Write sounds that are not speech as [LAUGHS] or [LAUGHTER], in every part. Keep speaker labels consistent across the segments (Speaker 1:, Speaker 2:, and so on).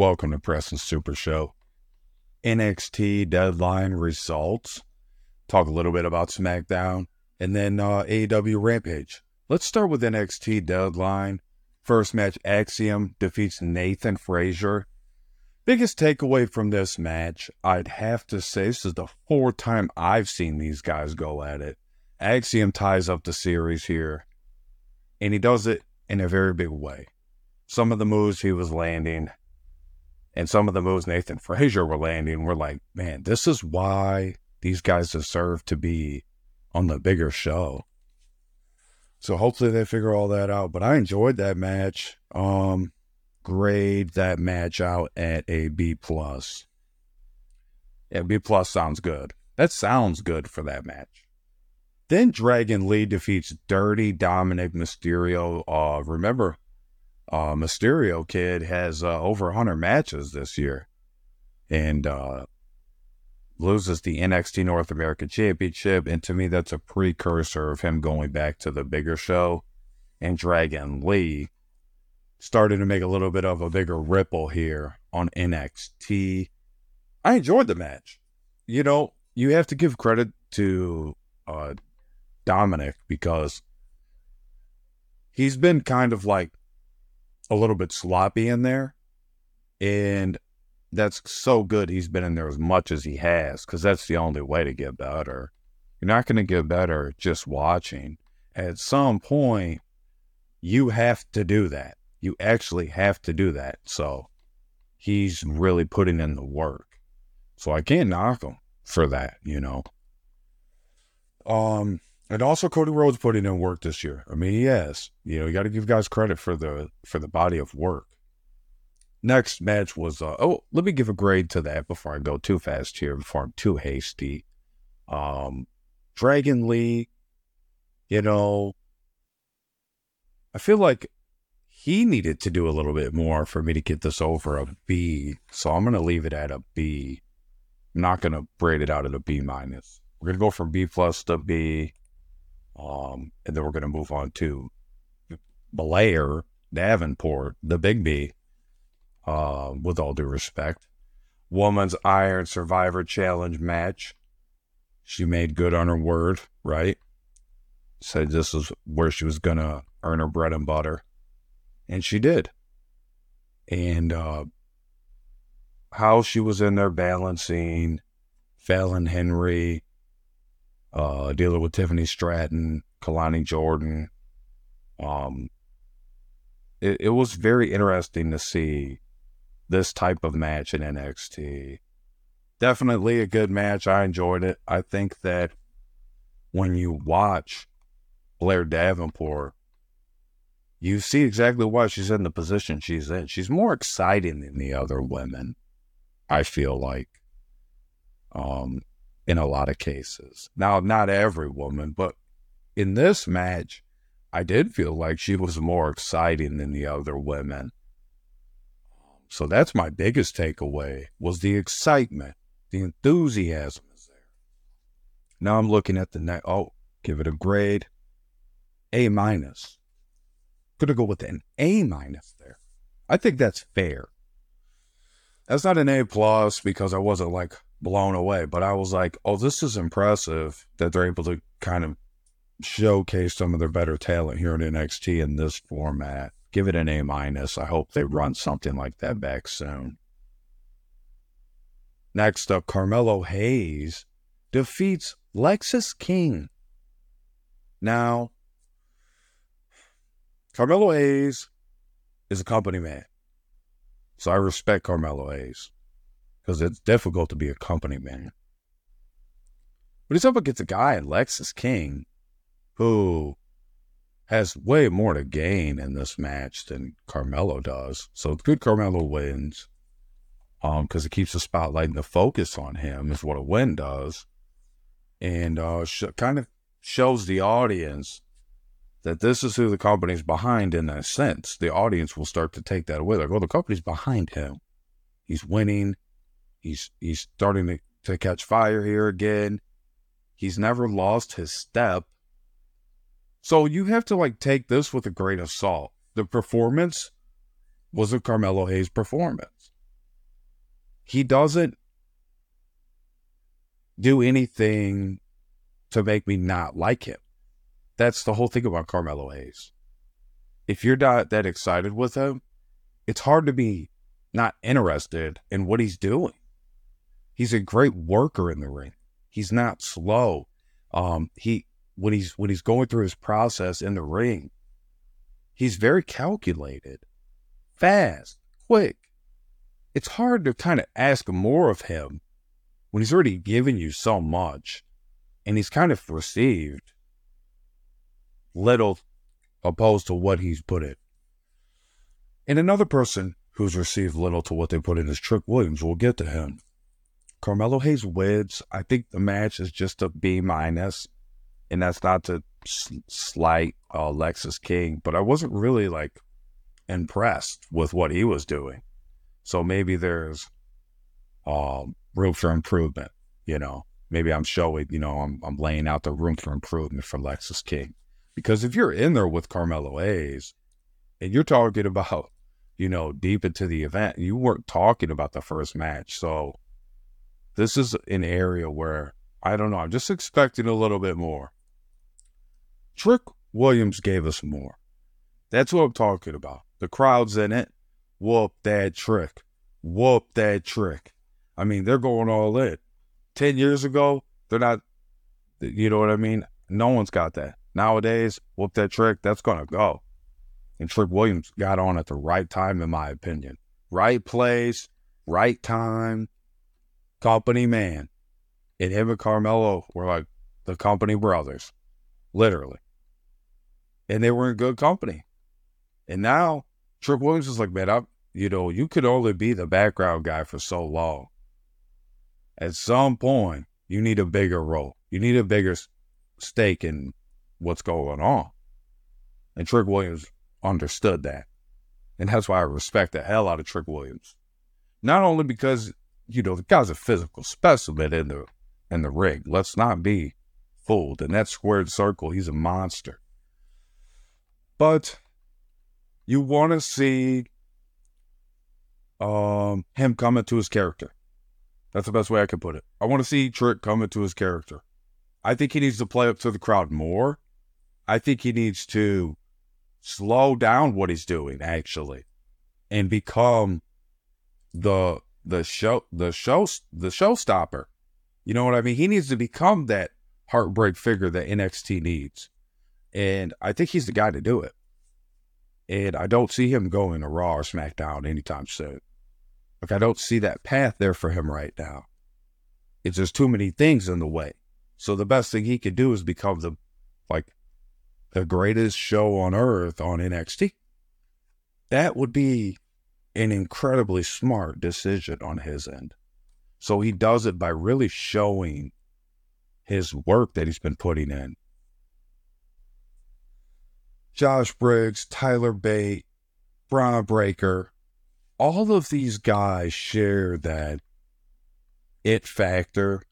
Speaker 1: Welcome to Preston Super Show. NXT deadline results. Talk a little bit about SmackDown and then uh, AEW Rampage. Let's start with NXT deadline. First match, Axiom defeats Nathan Frazer. Biggest takeaway from this match, I'd have to say, this is the fourth time I've seen these guys go at it. Axiom ties up the series here, and he does it in a very big way. Some of the moves he was landing, and some of the moves Nathan Frazer were landing, were like, man, this is why these guys deserve to be on the bigger show. So hopefully they figure all that out. But I enjoyed that match. Um, grade that match out at a B plus. Yeah, B plus sounds good. That sounds good for that match. Then Dragon Lee defeats Dirty Dominik Mysterio. Uh, remember, uh, Mysterio kid has uh, over 100 matches this year, and uh, loses the NXT North American Championship. And to me, that's a precursor of him going back to the bigger show. And Dragon Lee started to make a little bit of a bigger ripple here on NXT. I enjoyed the match. You know, you have to give credit to uh, Dominik because he's been kind of like a little bit sloppy in there. And that's so good he's been in there as much as he has because that's the only way to get better. You're not going to get better just watching. At some point, you have to do that. You actually have to do that. So he's really putting in the work. So I can't knock him for that, you know. Um, and also Cody Rhodes putting in work this year. I mean, has. You know, you got to give guys credit for the for the body of work. Next match was uh, oh, let me give a grade to that before I go too fast here, before I'm too hasty. Um, Dragon Lee, you know, I feel like he needed to do a little bit more for me to get this over a B. So I'm gonna leave it at a B. I'm not gonna braid it out at a B minus. We're gonna go from B plus to B. Um, and then we're gonna move on to Blair, Davenport, the big B uh, with all due respect. Woman's Iron Survivor Challenge match. She made good on her word, right? Said this is where she was going to earn her bread and butter. And she did. And uh, how she was in there balancing Fallon Henley, uh, dealing with Tiffany Stratton, Kelani Jordan. Um, it, it was very interesting to see this type of match in NXT. Definitely a good match. I enjoyed it. I think that when you watch Blair Davenport, you see exactly why she's in the position she's in. She's more exciting than the other women, I feel like, um, in a lot of cases. Now, not every woman, but in this match, I did feel like she was more exciting than the other women. So that's my biggest takeaway was the excitement, the enthusiasm is there. Now I'm looking at the next. Oh, give it a grade. A minus. Could I go with an A minus there? I think that's fair. That's not an A plus because I wasn't like blown away, but I was like, oh, this is impressive that they're able to kind of showcase some of their better talent here in NXT in this format give it an A minus. I hope they run something like that back soon. Next up, Carmelo Hayes defeats Lexis King. Now, Carmelo Hayes is a company man. So I respect Carmelo Hayes because it's difficult to be a company man. But he's up against a guy in Lexis King who has way more to gain in this match than Carmelo does. So it's good Carmelo wins um, because it keeps the spotlight and the focus on him is what a win does. And uh, sh- kind of shows the audience that this is who the company's behind in a sense. The audience will start to take that away. Like, oh, the company's behind him. He's winning. He's he's starting to, to catch fire here again. He's never lost his step so you have to like take this with a grain of salt. The performance was a Carmelo Hayes performance. he doesn't do anything to make me not like him. That's the whole thing about Carmelo Hayes. If you're not that excited with him, it's hard to be not interested in what he's doing. He's a great worker in the ring. He's not slow. Um, he when he's when he's going through his process in the ring, he's very calculated, fast, quick. It's hard to kind of ask more of him when he's already given you so much and he's kind of received little opposed to what he's put in. And another person who's received little to what they put in is Trick Williams. We'll get to him. Carmelo Hayes wins. I think the match is just a B minus, and that's not to slight uh, Lexis King, but I wasn't really like impressed with what he was doing. So maybe there's um, room for improvement. You know, maybe I'm showing, you know, I'm, I'm laying out the room for improvement for Lexis King. Because if you're in there with Carmelo Hayes and you're talking [LAUGHS] about, you know, deep into the event, you weren't talking about the first match. So this is an area where I don't know, I'm just expecting a little bit more. Trick Williams gave us more. That's what I'm talking about. The crowd's in it. Whoop that trick. Whoop that trick. I mean, they're going all in. 10 years ago, they're not, you know what I mean? No one's got that. Nowadays, whoop that trick, that's going to go. And Trick Williams got on at the right time, in my opinion. Right place, right time, company man. And him and Carmelo were like the company brothers, literally. And they were in good company. And now Trick Williams is like, man, I, you know, you could only be the background guy for so long at some point, you need a bigger role. You need a bigger stake in what's going on. And Trick Williams understood that. And that's why I respect the hell out of Trick Williams. Not only because, you know, the guy's a physical specimen in the in the ring. Let's not be fooled. In that squared circle, he's a monster. But you want to see um, him come into his character. That's the best way I can put it. I want to see Trick come into his character. I think he needs to play up to the crowd more. I think he needs to slow down what he's doing actually and become the the show the show the showstopper. You know what I mean? He needs to become that heartbreak figure that NXT needs. And I think he's the guy to do it. And I don't see him going to Raw or SmackDown anytime soon. Like I don't see that path there for him right now. It's just too many things in the way. So the best thing he could do is become the like the greatest show on earth on NXT. That would be an incredibly smart decision on his end. So he does it by really showing his work that he's been putting in. Josh Briggs, Tyler Bate, Bron Breakker, all of these guys share that it factor.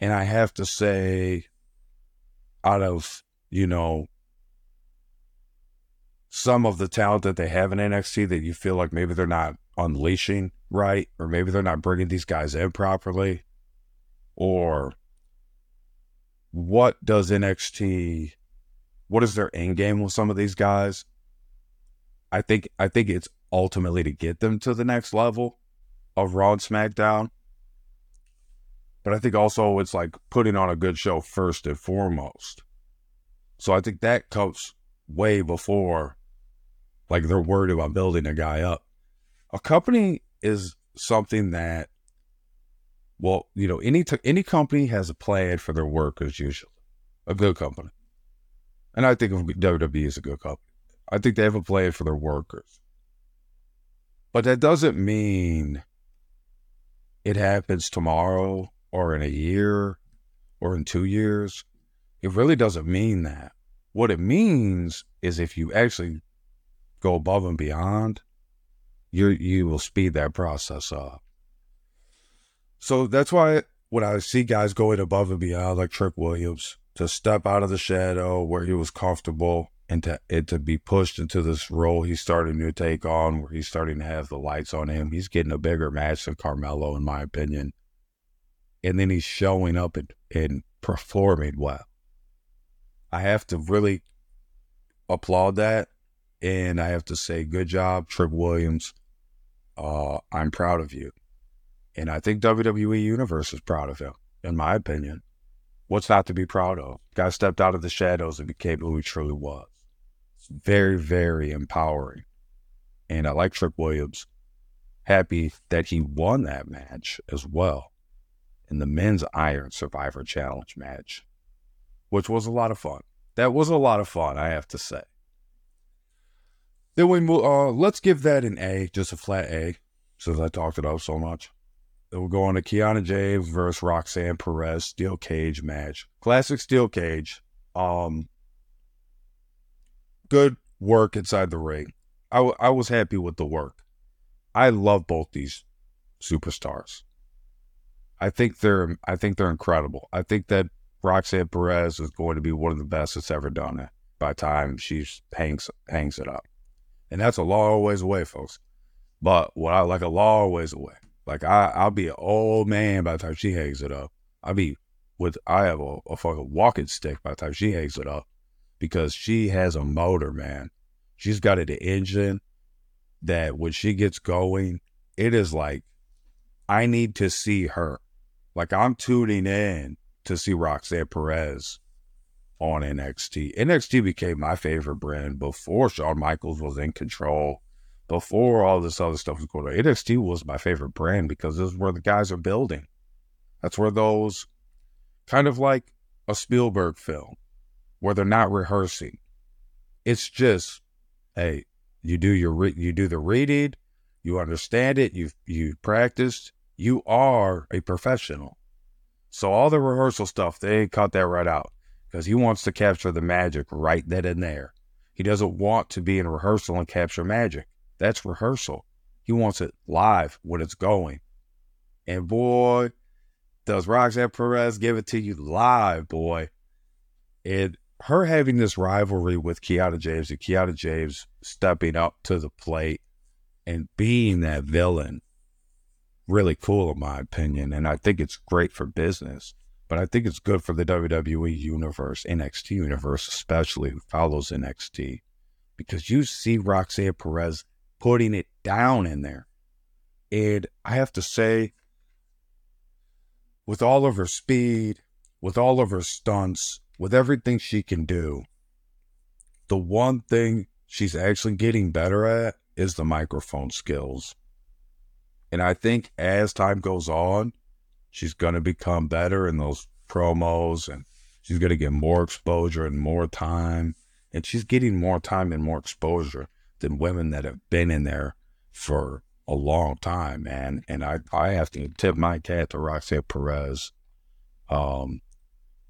Speaker 1: And I have to say, out of, you know, some of the talent that they have in NXT that you feel like maybe they're not unleashing right, or maybe they're not bringing these guys in properly, or what does NXT, what is their end game with some of these guys? I think I think it's ultimately to get them to the next level of Raw and SmackDown. But I think also it's like putting on a good show first and foremost. So I think that comes way before like they're worried about building a guy up. A company is something that well, you know, any t- any company has a plan for their workers usually. A good company. And I think WWE is a good company. I think they have a plan for their workers. But that doesn't mean it happens tomorrow or in a year or in two years. It really doesn't mean that. What it means is if you actually go above and beyond, you you will speed that process up. So that's why when I see guys going above and beyond, like Trick Williams, to step out of the shadow where he was comfortable and to it to be pushed into this role he's starting to take on where he's starting to have the lights on him. He's getting a bigger match than Carmelo, in my opinion. And then he's showing up and, and performing well. I have to really applaud that. And I have to say, good job, Trick Williams. Uh, I'm proud of you. And I think WWE Universe is proud of him, in my opinion. What's not to be proud of? Guy stepped out of the shadows and became who he truly was. It's very, very empowering. And I like Trick Williams. Happy that he won that match as well in the men's Iron Survivor Challenge match, which was a lot of fun. That was a lot of fun, I have to say. Then we move. Uh, let's give that an A, just a flat A, since I talked it up so much. Then we'll go on to Kiana James versus Roxanne Perez steel cage match. Classic steel cage. Um, good work inside the ring. I, w- I was happy with the work. I love both these superstars. I think they're I think they're incredible. I think that Roxanne Perez is going to be one of the best that's ever done it by time she hangs hangs it up. And that's a long ways away, folks. But what I like a long ways away. Like I I'll be an old man by the time she hangs it up. I'll be with I have a, a fucking walking stick by the time she hangs it up. Because she has a motor, man. She's got an engine that when she gets going, it is like I need to see her. Like I'm tuning in to see Roxanne Perez on NXT. NXT became my favorite brand before Shawn Michaels was in control, before all this other stuff was going on. NXT was my favorite brand because this is where the guys are building. That's where those kind of like a Spielberg film where they're not rehearsing. It's just, hey, you do your re- you do the reading, you understand it, you you practiced, you are a professional. So all the rehearsal stuff, they cut that right out because he wants to capture the magic right then and there. He doesn't want to be in rehearsal and capture magic. That's rehearsal. He wants it live when it's going. And boy, does Roxanne Perez give it to you live, boy. And her having this rivalry with Kiana James and Kiana James stepping up to the plate and being that villain really cool in my opinion. And I think it's great for business, but I think it's good for the WWE universe, NXT universe, especially who follows NXT, because you see Roxanne Perez putting it down in there. And I have to say, with all of her speed, with all of her stunts, with everything she can do, the one thing she's actually getting better at is the microphone skills. And I think as time goes on, she's going to become better in those promos and she's going to get more exposure and more time. And she's getting more time and more exposure than women that have been in there for a long time, man. And I, I have to tip my hat to Roxanne Perez um,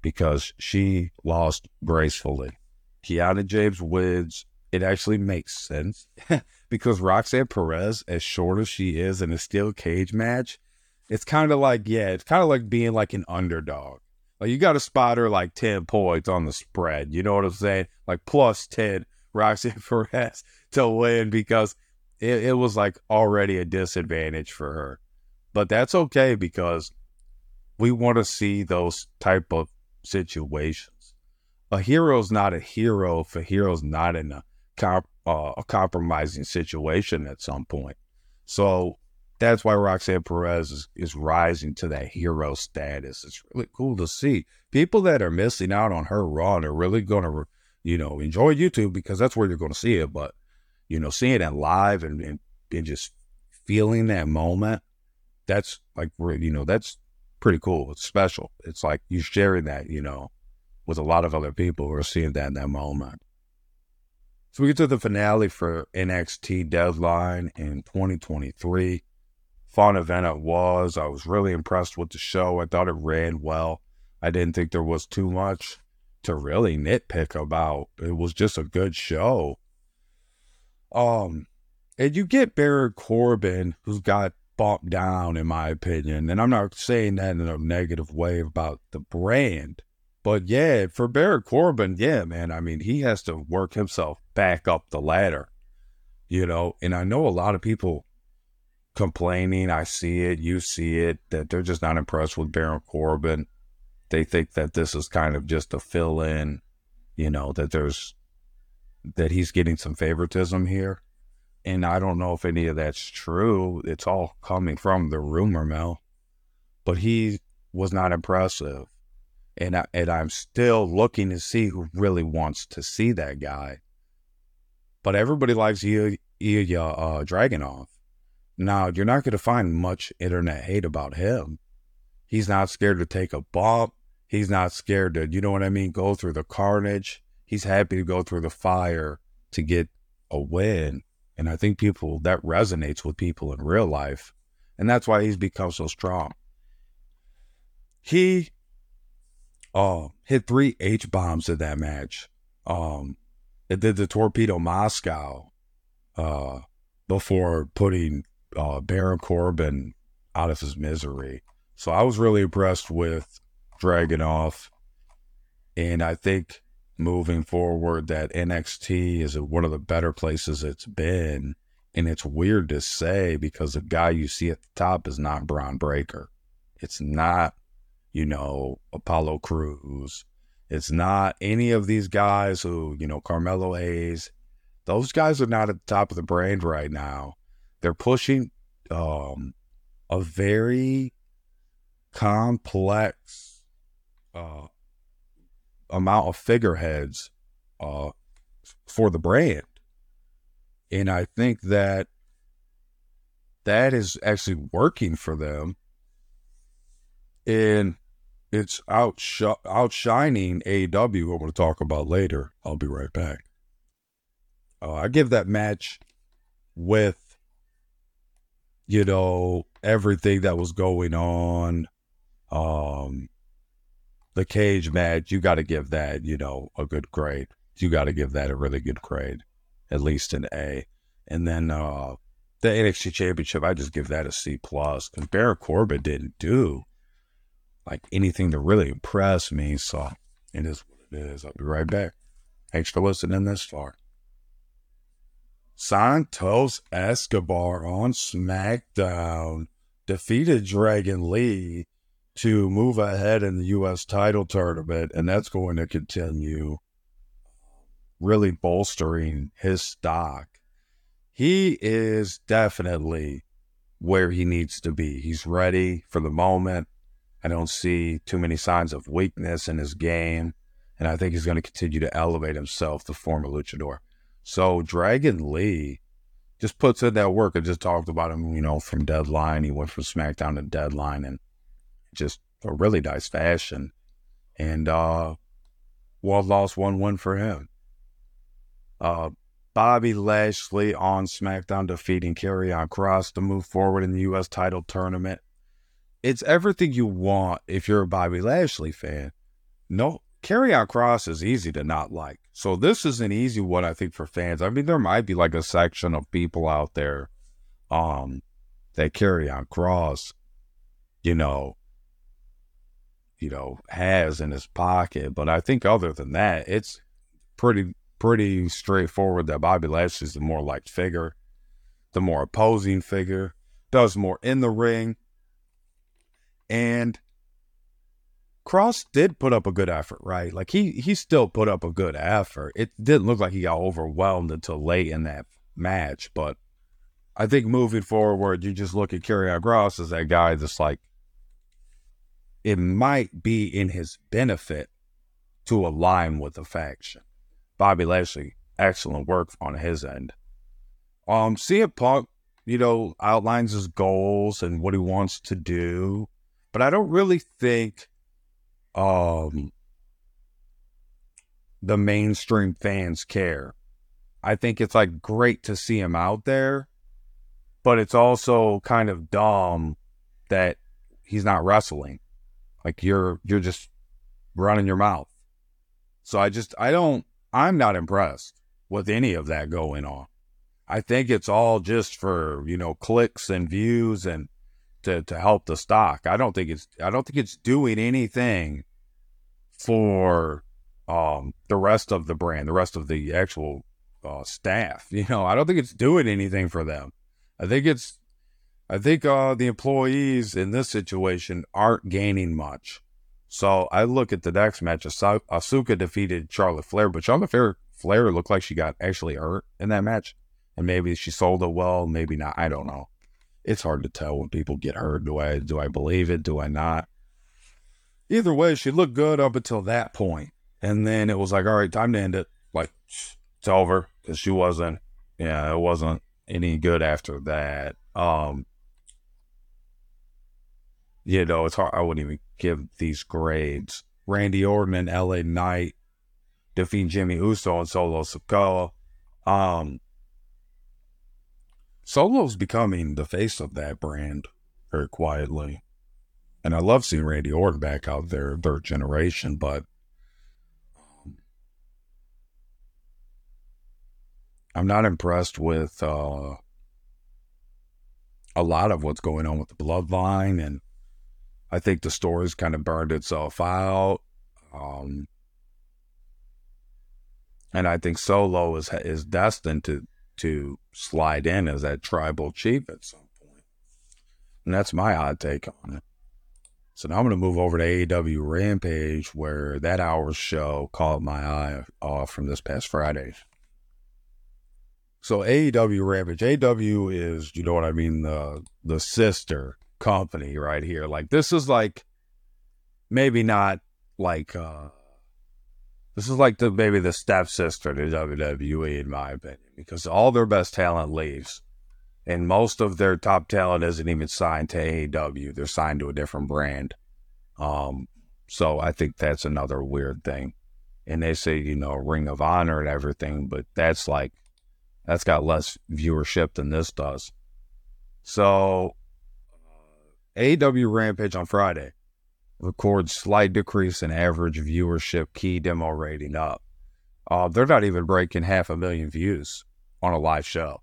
Speaker 1: because she lost gracefully. Kiana James wins. It actually makes sense [LAUGHS] because Roxanne Perez, as short as she is in a steel cage match, it's kind of like, yeah, it's kind of like being like an underdog. Like you got to spot her like 10 points on the spread. You know what I'm saying? Like plus 10 [LAUGHS] Roxanne Perez to win because it, it was like already a disadvantage for her. But that's okay because we want to see those type of situations. A hero's not a hero if a hero's not in a comp- uh, a compromising situation at some point. So that's why Roxanne Perez is, is rising to that hero status. It's really cool to see. People that are missing out on her run are really going to, you know, enjoy YouTube because that's where you're going to see it. But, you know, seeing it live and, and, and just feeling that moment, that's like, you know, that's pretty cool. It's special. It's like you sharing that, you know, with a lot of other people who are seeing that in that moment. So we get to the finale for NXT Deadline in 2023. Fun event it was. I was really impressed with the show. I thought it ran well. I didn't think there was too much to really nitpick about. It was just a good show. Um, and you get Baron Corbin, who's got bumped down, in my opinion. And I'm not saying that in a negative way about the brand, But yeah, for Baron Corbin, yeah, man. I mean, he has to work himself back up the ladder, you know. And I know a lot of people complaining. I see it, you see it, that they're just not impressed with Baron Corbin. They think that this is kind of just a fill in, you know, that there's that he's getting some favoritism here. And I don't know if any of that's true. It's all coming from the rumor mill. But he was not impressive. And, I, and I'm still looking to see who really wants to see that guy. But everybody likes Ilya, Ilya uh, Dragunov. Now, you're not going to find much internet hate about him. He's not scared to take a bump. He's not scared to, you know what I mean, go through the carnage. He's happy to go through the fire to get a win. And I think people, that resonates with people in real life. And that's why he's become so strong. He uh, hit three H bombs in that match. Um, it did the torpedo Moscow uh, before putting uh, Baron Corbin out of his misery. So I was really impressed with Dragunov. And I think moving forward that NXT is one of the better places it's been. And it's weird to say because the guy you see at the top is not Bron Breakker. It's not, you know, Apollo Crews. It's not any of these guys who, you know, Carmelo Hayes. Those guys are not at the top of the brand right now. They're pushing um, a very complex uh, amount of figureheads uh, for the brand. And I think that that is actually working for them. And it's outsh- outshining AEW, what we'll talk about later. I'll be right back. Uh, I give that match with, you know, everything that was going on. Um, the cage match, you got to give that, you know, a good grade. You got to give that a really good grade, at least an A. And then uh, the NXT Championship, I just give that a C plus because Baron Corbin didn't do like anything to really impress me. So it is what it is. I'll be right back. Thanks for listening this far. Santos Escobar on SmackDown defeated Dragon Lee to move ahead in the U.S. title tournament, and that's going to continue um, really bolstering his stock. He is definitely where he needs to be. He's ready for the moment. I don't see too many signs of weakness in his game, and I think he's going to continue to elevate himself, the former luchador. So Dragon Lee just puts in that work. I just talked about him, you know, from Deadline. He went from SmackDown to Deadline, and just a really nice fashion. And uh World lost 1 1 for him. Uh Bobby Lashley on SmackDown defeating Karrion Kross to move forward in the U.S. title tournament. It's everything you want if you're a Bobby Lashley fan. No, Karrion Kross is easy to not like. So this is an easy one, I think, for fans. I mean, there might be like a section of people out there um, that Karrion Kross, you know, you know, has in his pocket. But I think other than that, it's pretty pretty straightforward that Bobby Lashley's the more liked figure, the more opposing figure, does more in the ring. And Kross did put up a good effort, right? Like he he still put up a good effort. It didn't look like he got overwhelmed until late in that match, but I think moving forward, you just look at Karrion Kross as that guy that's like it might be in his benefit to align with the faction. Bobby Lashley, excellent work on his end. Um, CM Punk, you know, outlines his goals and what he wants to do, but I don't really think um the mainstream fans care. I think it's like great to see him out there, but it's also kind of dumb that he's not wrestling. Like you're you're just running your mouth. So I just I don't I'm not impressed with any of that going on. I think it's all just for, you know, clicks and views and to, to help the stock. I don't think it's I don't think it's doing anything for um, the rest of the brand, the rest of the actual uh, staff. [LAUGHS] You know, I don't think it's doing anything for them. I think it's, I think uh, the employees in this situation aren't gaining much. So I look at the next match. Asuka defeated Charlotte Flair, but Charlotte Flair, Flair looked like she got actually hurt in that match, and maybe she sold it well, maybe not. I don't know. It's hard to tell when people get hurt. Do I do I believe it? Do I not? Either way, she looked good up until that point, and then it was like, all right, time to end it. Like it's over because she wasn't. Yeah, it wasn't any good after that. Um, you know, it's hard. I wouldn't even give these grades. Randy Orton and LA Knight defeat Jimmy Uso and Solo Sikoa. Um, Solo's becoming the face of that brand very quietly. And I love seeing Randy Orton back out there, third generation, but um, I'm not impressed with uh, a lot of what's going on with the bloodline. And I think the story's kind of burned itself out. Um, and I think Solo is is destined to to slide in as that tribal chief at some point. And that's my odd take on it. So now I'm going to move over to AEW Rampage, where that hour's show caught my eye off from this past Friday. So AEW Rampage, AEW is, you know what I mean, the the sister company right here. Like this is like maybe not like uh this is like the maybe the stepsister to WWE in my opinion, because all their best talent leaves and most of their top talent isn't even signed to AEW. They're signed to a different brand. Um, so I think that's another weird thing. And they say, you know, Ring of Honor and everything, but that's like that's got less viewership than this does. So AEW Rampage on Friday records slight decrease in average viewership key demo rating up. Uh, they're not even breaking half a million views on a live show.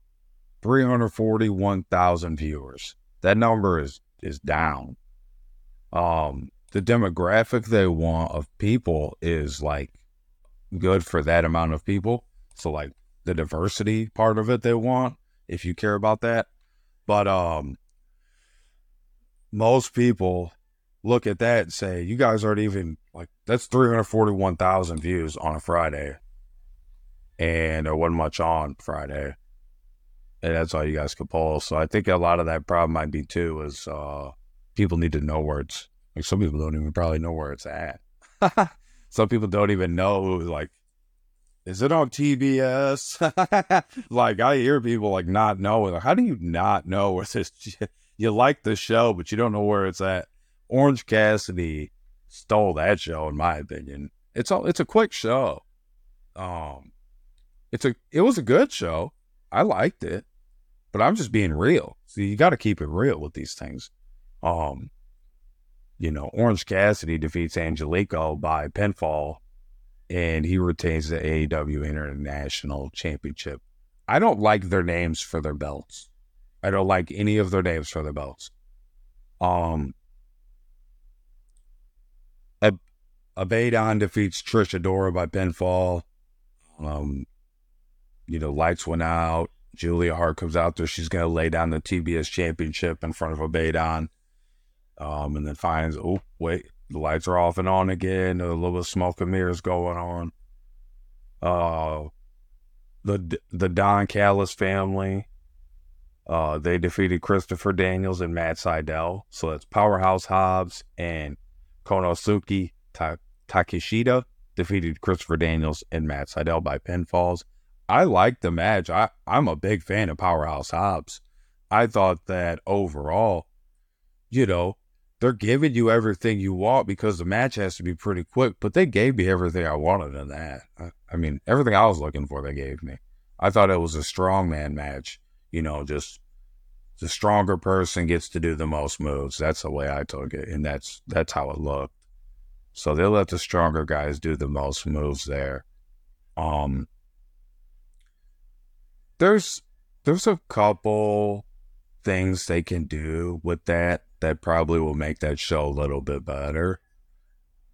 Speaker 1: 341,000 viewers. That number is is down. Um, the demographic they want of people is like good for that amount of people. So like the diversity part of it they want, if you care about that. But um most people look at that and say, you guys aren't even like that's 341,000 views on a Friday. And there wasn't much on Friday and that's all you guys can pull. So I think a lot of that problem might be too is uh, people need to know where it's like some people don't even probably know where it's at. [LAUGHS] some people don't even know like is it on TBS? [LAUGHS] like I hear people like not knowing. Like, how do you not know where this? [LAUGHS] You like the show, but you don't know where it's at. Orange Cassidy stole that show, in my opinion. It's a it's a quick show. Um, it's a it was a good show. I liked it but I'm just being real. So you got to keep it real with these things. Um, you know, Orange Cassidy defeats Angelico by pinfall, and he retains the AEW International Championship. I don't like their names for their belts. I don't like any of their names for their belts. Um, Abaddon defeats Trish Adora by pinfall. Um, you know, lights went out. Julia Hart comes out there. She's going to lay down the TBS championship in front of Abaddon. Um, and then finds, oh, wait, the lights are off and on again. A little bit of smoke and mirrors going on. Uh, the the Don Callis family, uh, they defeated Christopher Daniels and Matt Sydal. So that's Powerhouse Hobbs and Konosuke Takeshita defeated Christopher Daniels and Matt Sydal by pinfalls. I like the match. I, I'm a big fan of Powerhouse Hobbs. I thought that overall, you know, they're giving you everything you want because the match has to be pretty quick, but they gave me everything I wanted in that. I, I mean, everything I was looking for, they gave me. I thought it was a strongman match, you know, just the stronger person gets to do the most moves. That's the way I took it, and that's that's how it looked. So they let the stronger guys do the most moves there. Um, there's there's a couple things they can do with that that probably will make that show a little bit better.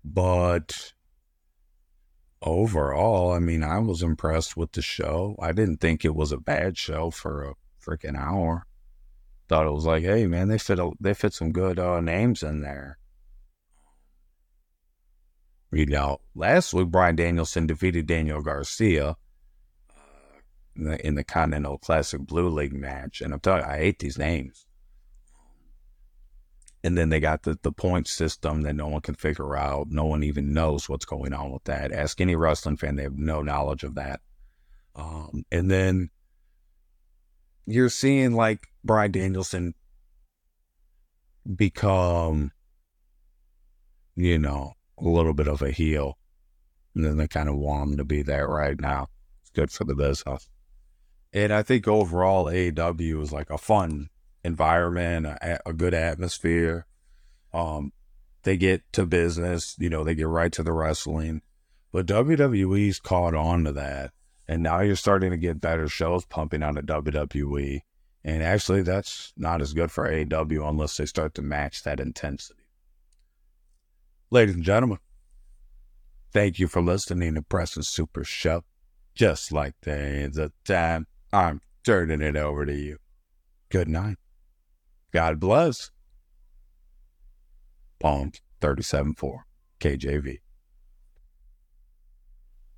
Speaker 1: But overall, I mean, I was impressed with the show. I didn't think it was a bad show for a freaking hour. Thought it was like, hey man, they fit a, they fit some good uh, names in there. You know, last week Bryan Danielson defeated Daniel Garcia uh, in, the, in the Continental Classic Blue League match, and I'm telling you, I hate these names. And then they got the, the point system that no one can figure out. No one even knows what's going on with that. Ask any wrestling fan, they have no knowledge of that. Um, and then you're seeing like Bryan Danielson become, you know, a little bit of a heel. And then they kind of want him to be that right now. It's good for the business. And I think overall, AEW is like a fun environment, a, a good atmosphere. Um, they get to business, you know, they get right to the wrestling. But WWE's caught on to that. And now you're starting to get better shows pumping out of WWE. And actually, that's not as good for AEW unless they start to match that intensity. Ladies and gentlemen, thank you for listening to Preston Super Show. Just like the time, I'm turning it over to you. Good night. God bless. Psalms 37 4 KJV.